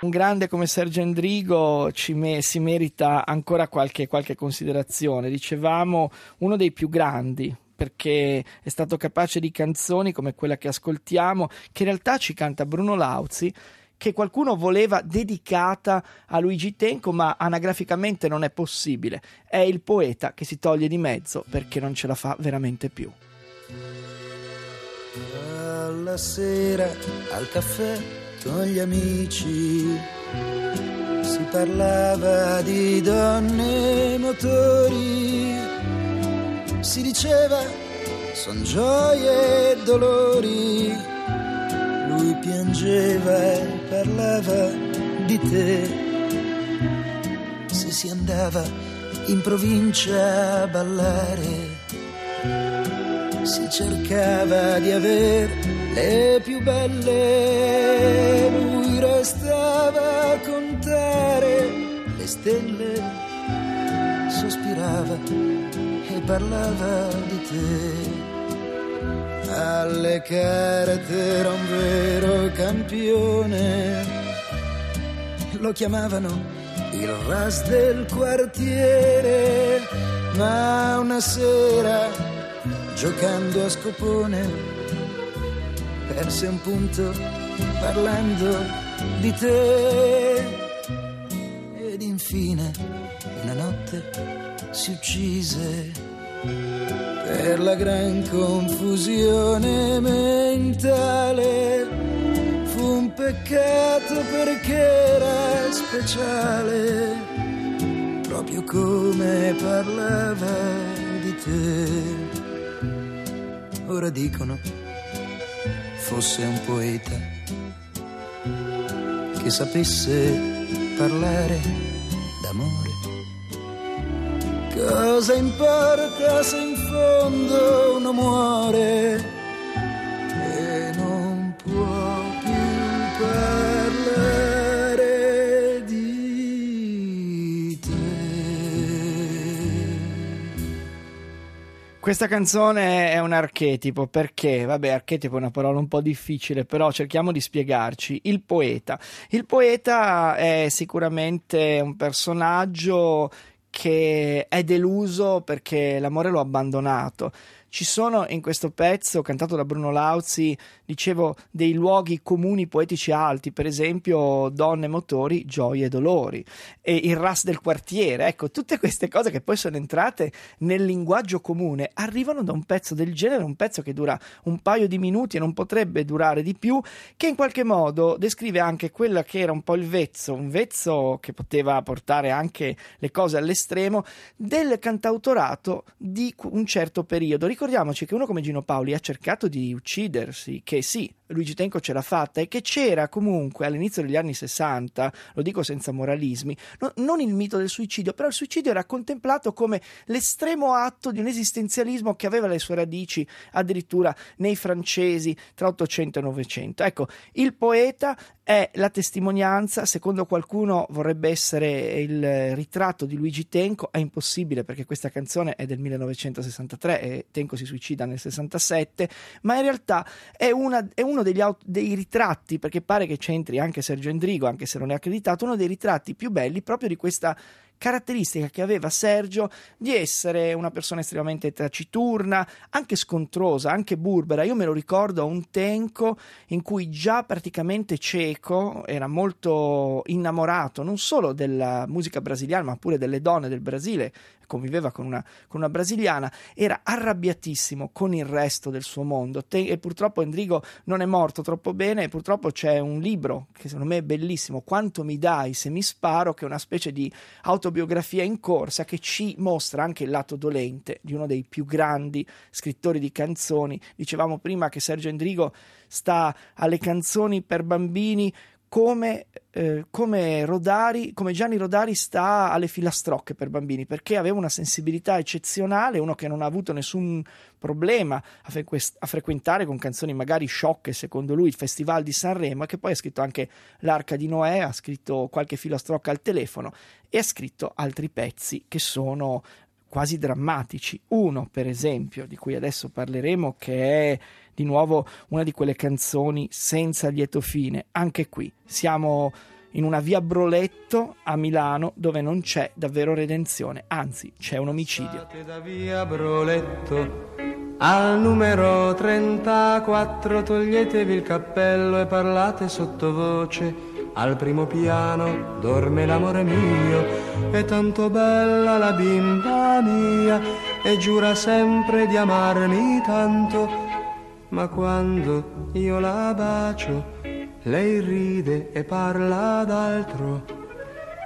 Un grande come Sergio Endrigo me- si merita ancora qualche, qualche considerazione. Dicevamo uno dei più grandi, perché è stato capace di canzoni come quella che ascoltiamo, che in realtà ci canta Bruno Lauzi, che qualcuno voleva dedicata a Luigi Tenco, ma anagraficamente non è possibile. È il poeta che si toglie di mezzo perché non ce la fa veramente più. Alla sera al caffè con gli amici. Si parlava di donne e motori, si diceva son gioie e dolori, lui piangeva e parlava di te, se si andava in provincia a ballare si cercava di aver le più belle, lui restava a contare le stelle, sospirava e parlava di te. Alle carte era un vero campione, lo chiamavano il ras del quartiere, ma una sera giocando a scopone, perse un punto parlando di te. Ed infine una notte si uccise per la gran confusione mentale. Fu un peccato perché era speciale, proprio come parlava di te ora dicono fosse un poeta che sapesse parlare d'amore. Cosa importa se in fondo uno muore? Questa canzone è un archetipo perché, vabbè, archetipo è una parola un po' difficile, però cerchiamo di spiegarci. Il poeta. Il poeta è sicuramente un personaggio che è deluso perché l'amore lo ha abbandonato. Ci sono in questo pezzo, cantato da Bruno Lauzi, dicevo, dei luoghi comuni poetici alti, per esempio donne, motori, gioie e dolori, e il ras del quartiere, ecco, tutte queste cose che poi sono entrate nel linguaggio comune arrivano da un pezzo del genere, un pezzo che dura un paio di minuti e non potrebbe durare di più, che in qualche modo descrive anche quella che era un po' il vezzo, un vezzo che poteva portare anche le cose all'estremo, del cantautorato di un certo periodo ricordiamoci che uno come Gino Paoli ha cercato di uccidersi, che sì, Luigi Tenco ce l'ha fatta e che c'era comunque all'inizio degli anni 60, lo dico senza moralismi, no, non il mito del suicidio, però il suicidio era contemplato come l'estremo atto di un esistenzialismo che aveva le sue radici addirittura nei francesi tra 800 e 900. Ecco, il poeta è la testimonianza, secondo qualcuno vorrebbe essere il ritratto di Luigi Tenco, è impossibile perché questa canzone è del 1963 e Tenco si suicida nel 67, ma in realtà è, una, è uno degli, dei ritratti, perché pare che c'entri anche Sergio Endrigo, anche se non è accreditato, uno dei ritratti più belli proprio di questa caratteristica che aveva Sergio di essere una persona estremamente taciturna, anche scontrosa, anche burbera. Io me lo ricordo a un tenco in cui già praticamente cieco era molto innamorato non solo della musica brasiliana, ma pure delle donne del Brasile, conviveva con una, con una, brasiliana, era arrabbiatissimo con il resto del suo mondo Te, e purtroppo Endrigo non è morto troppo bene e purtroppo c'è un libro che secondo me è bellissimo, Quanto mi dai se mi sparo, che è una specie di autobiografia in corsa che ci mostra anche il lato dolente di uno dei più grandi scrittori di canzoni. Dicevamo prima che Sergio Endrigo sta alle canzoni per bambini come, eh, come, Rodari, come Gianni Rodari sta alle filastrocche per bambini, perché aveva una sensibilità eccezionale, uno che non ha avuto nessun problema a, frequ- a frequentare con canzoni magari sciocche, secondo lui, il Festival di Sanremo, che poi ha scritto anche L'Arca di Noè, ha scritto qualche filastrocca al telefono e ha scritto altri pezzi che sono quasi drammatici. Uno, per esempio, di cui adesso parleremo, che è di nuovo una di quelle canzoni senza lieto fine. Anche qui siamo in una via Broletto a Milano dove non c'è davvero redenzione, anzi c'è un omicidio. Da via Broletto al numero 34 toglietevi il cappello e parlate sottovoce. Al primo piano dorme l'amore mio, è tanto bella la bimba mia e giura sempre di amarmi tanto. Ma quando io la bacio, lei ride e parla d'altro,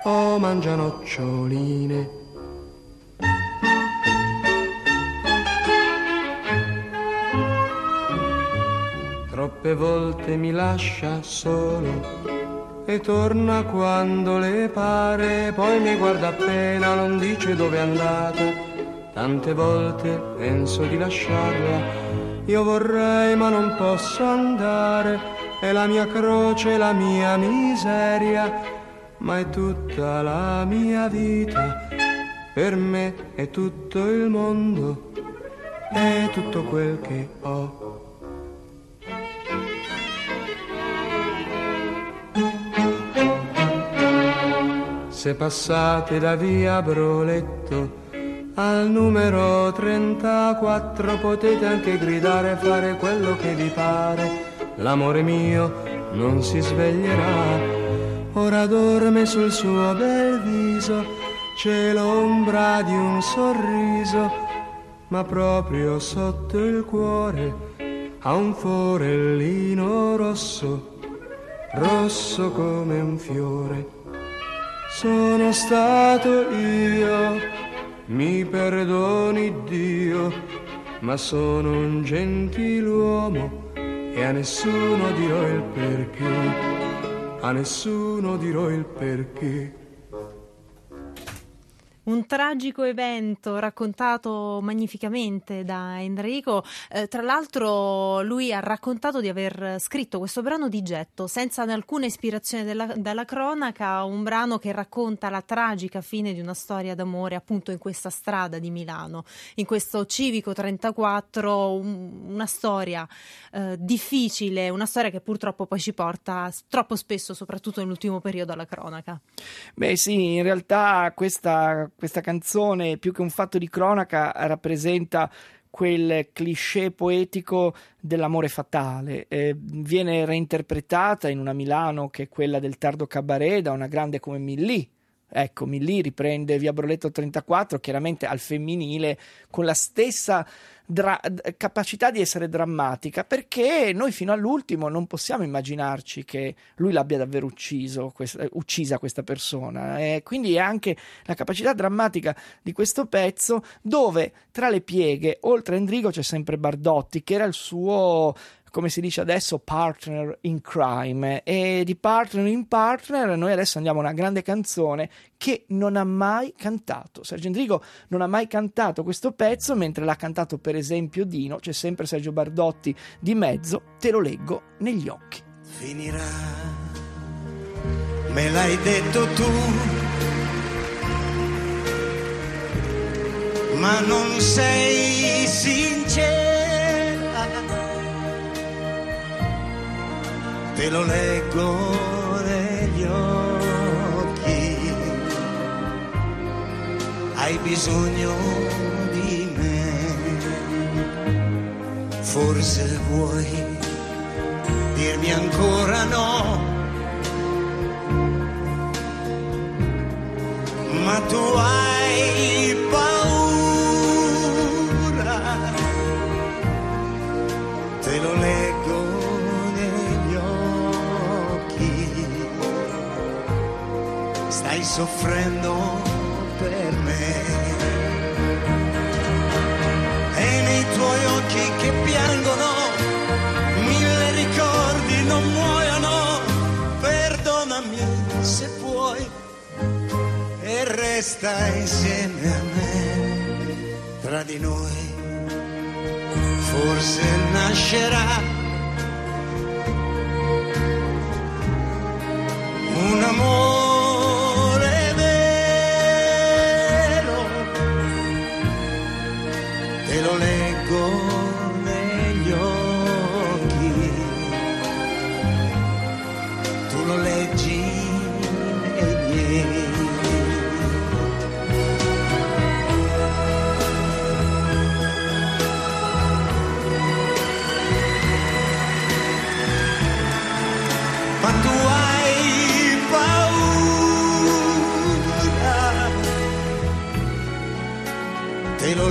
o mangia noccioline. Troppe volte mi lascia solo e torna quando le pare, poi mi guarda appena, non dice dove è andata. Tante volte penso di lasciarla, io vorrei ma non posso andare è la mia croce, la mia miseria, ma è tutta la mia vita. Per me è tutto il mondo, è tutto quel che ho. Se passate da via Broletto al numero 34 potete anche gridare fare quello che vi pare l'amore mio non si sveglierà. Ora dorme sul suo bel viso, c'è l'ombra di un sorriso, ma proprio sotto il cuore ha un forellino rosso, rosso come un fiore. Sono stato io, mi perdoni Dio, ma sono un gentiluomo e a nessuno dirò il perché, a nessuno dirò il perché. Un tragico evento raccontato magnificamente da Enrico. Eh, tra l'altro, lui ha raccontato di aver scritto questo brano di getto senza alcuna ispirazione della, dalla cronaca, un brano che racconta la tragica fine di una storia d'amore appunto in questa strada di Milano, in questo civico 34, un, una storia eh, difficile, una storia che purtroppo poi ci porta troppo spesso, soprattutto nell'ultimo periodo, alla cronaca. Beh, sì, in realtà questa questa canzone, più che un fatto di cronaca, rappresenta quel cliché poetico dell'amore fatale. Eh, viene reinterpretata in una Milano che è quella del tardo cabaret da una grande come Milly. Ecco, Milly riprende Via Broletto 34, chiaramente al femminile, con la stessa dra- capacità di essere drammatica, perché noi fino all'ultimo non possiamo immaginarci che lui l'abbia davvero ucciso, questa, uccisa questa persona. E quindi è anche la capacità drammatica di questo pezzo dove tra le pieghe, oltre a Endrigo, c'è sempre Bardotti, che era il suo come si dice adesso, partner in crime. E di partner in partner noi adesso andiamo a una grande canzone che non ha mai cantato. Sergio Endrigo non ha mai cantato questo pezzo, mentre l'ha cantato per esempio Dino, c'è sempre Sergio Bardotti di mezzo, te lo leggo negli occhi. Finirà, me l'hai detto tu. Ma non sei sincero te lo leggo negli occhi. Hai bisogno di me, forse vuoi dirmi ancora no. Ma tu hai soffrendo per me. E nei tuoi occhi che piangono, mille ricordi non muoiono, perdonami se puoi e resta insieme a me, tra di noi. Forse nascerà un amore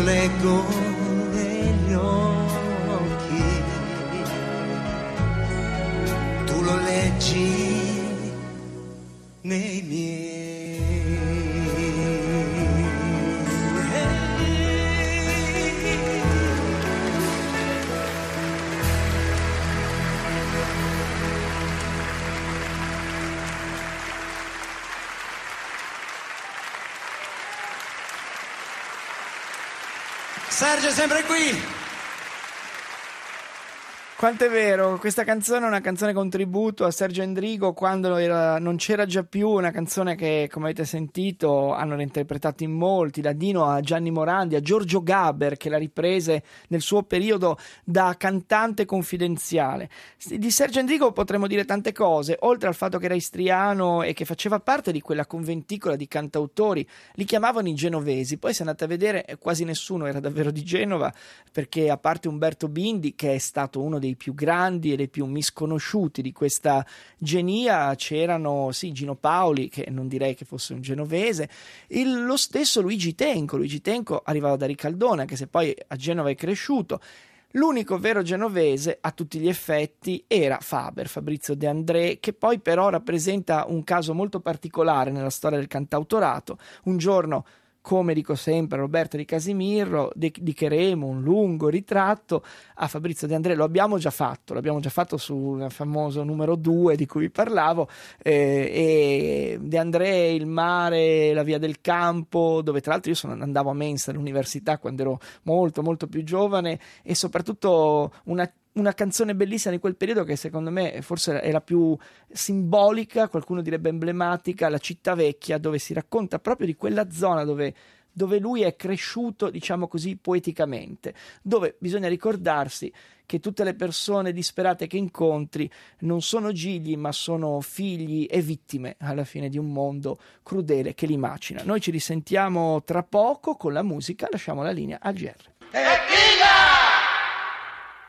te lo Sergio è sempre qui. Quanto è vero, questa canzone è una canzone contributo a Sergio Endrigo quando era- non c'era già più, una canzone che come avete sentito hanno reinterpretato in molti, da Dino a Gianni Morandi, a Giorgio Gaber che la riprese nel suo periodo da cantante confidenziale. Di Sergio Endrigo potremmo dire tante cose, oltre al fatto che era istriano e che faceva parte di quella conventicola di cantautori, li chiamavano i genovesi, poi se andate a vedere eh, quasi nessuno era davvero di Genova, perché a parte Umberto Bindi, che è stato uno dei più grandi e dei più misconosciuti di questa genia, c'erano sì, Gino Paoli, che non direi che fosse un genovese, il- lo stesso Luigi Tenco. Luigi Tenco arrivava da Ricaldone, anche se poi a Genova è cresciuto. L'unico vero genovese a tutti gli effetti era Faber, Fabrizio De André, che poi però rappresenta un caso molto particolare nella storia del cantautorato. Un giorno come dico sempre Roberto di Casimirro, dedicheremo un lungo ritratto a Fabrizio De André. Lo abbiamo già fatto, l'abbiamo già fatto sul famoso numero 2 di cui vi parlavo. eh, e De André, il mare, la via del campo, dove tra l'altro io sono, andavo a mensa all'università quando ero molto, molto più giovane, e soprattutto una una canzone bellissima di quel periodo che secondo me forse è la più simbolica, qualcuno direbbe emblematica, la città vecchia, dove si racconta proprio di quella zona dove, dove lui è cresciuto, diciamo così, poeticamente, dove bisogna ricordarsi che tutte le persone disperate che incontri non sono gigli, ma sono figli e vittime alla fine di un mondo crudele che li macina. Noi ci risentiamo tra poco con la musica, lasciamo la linea al GR.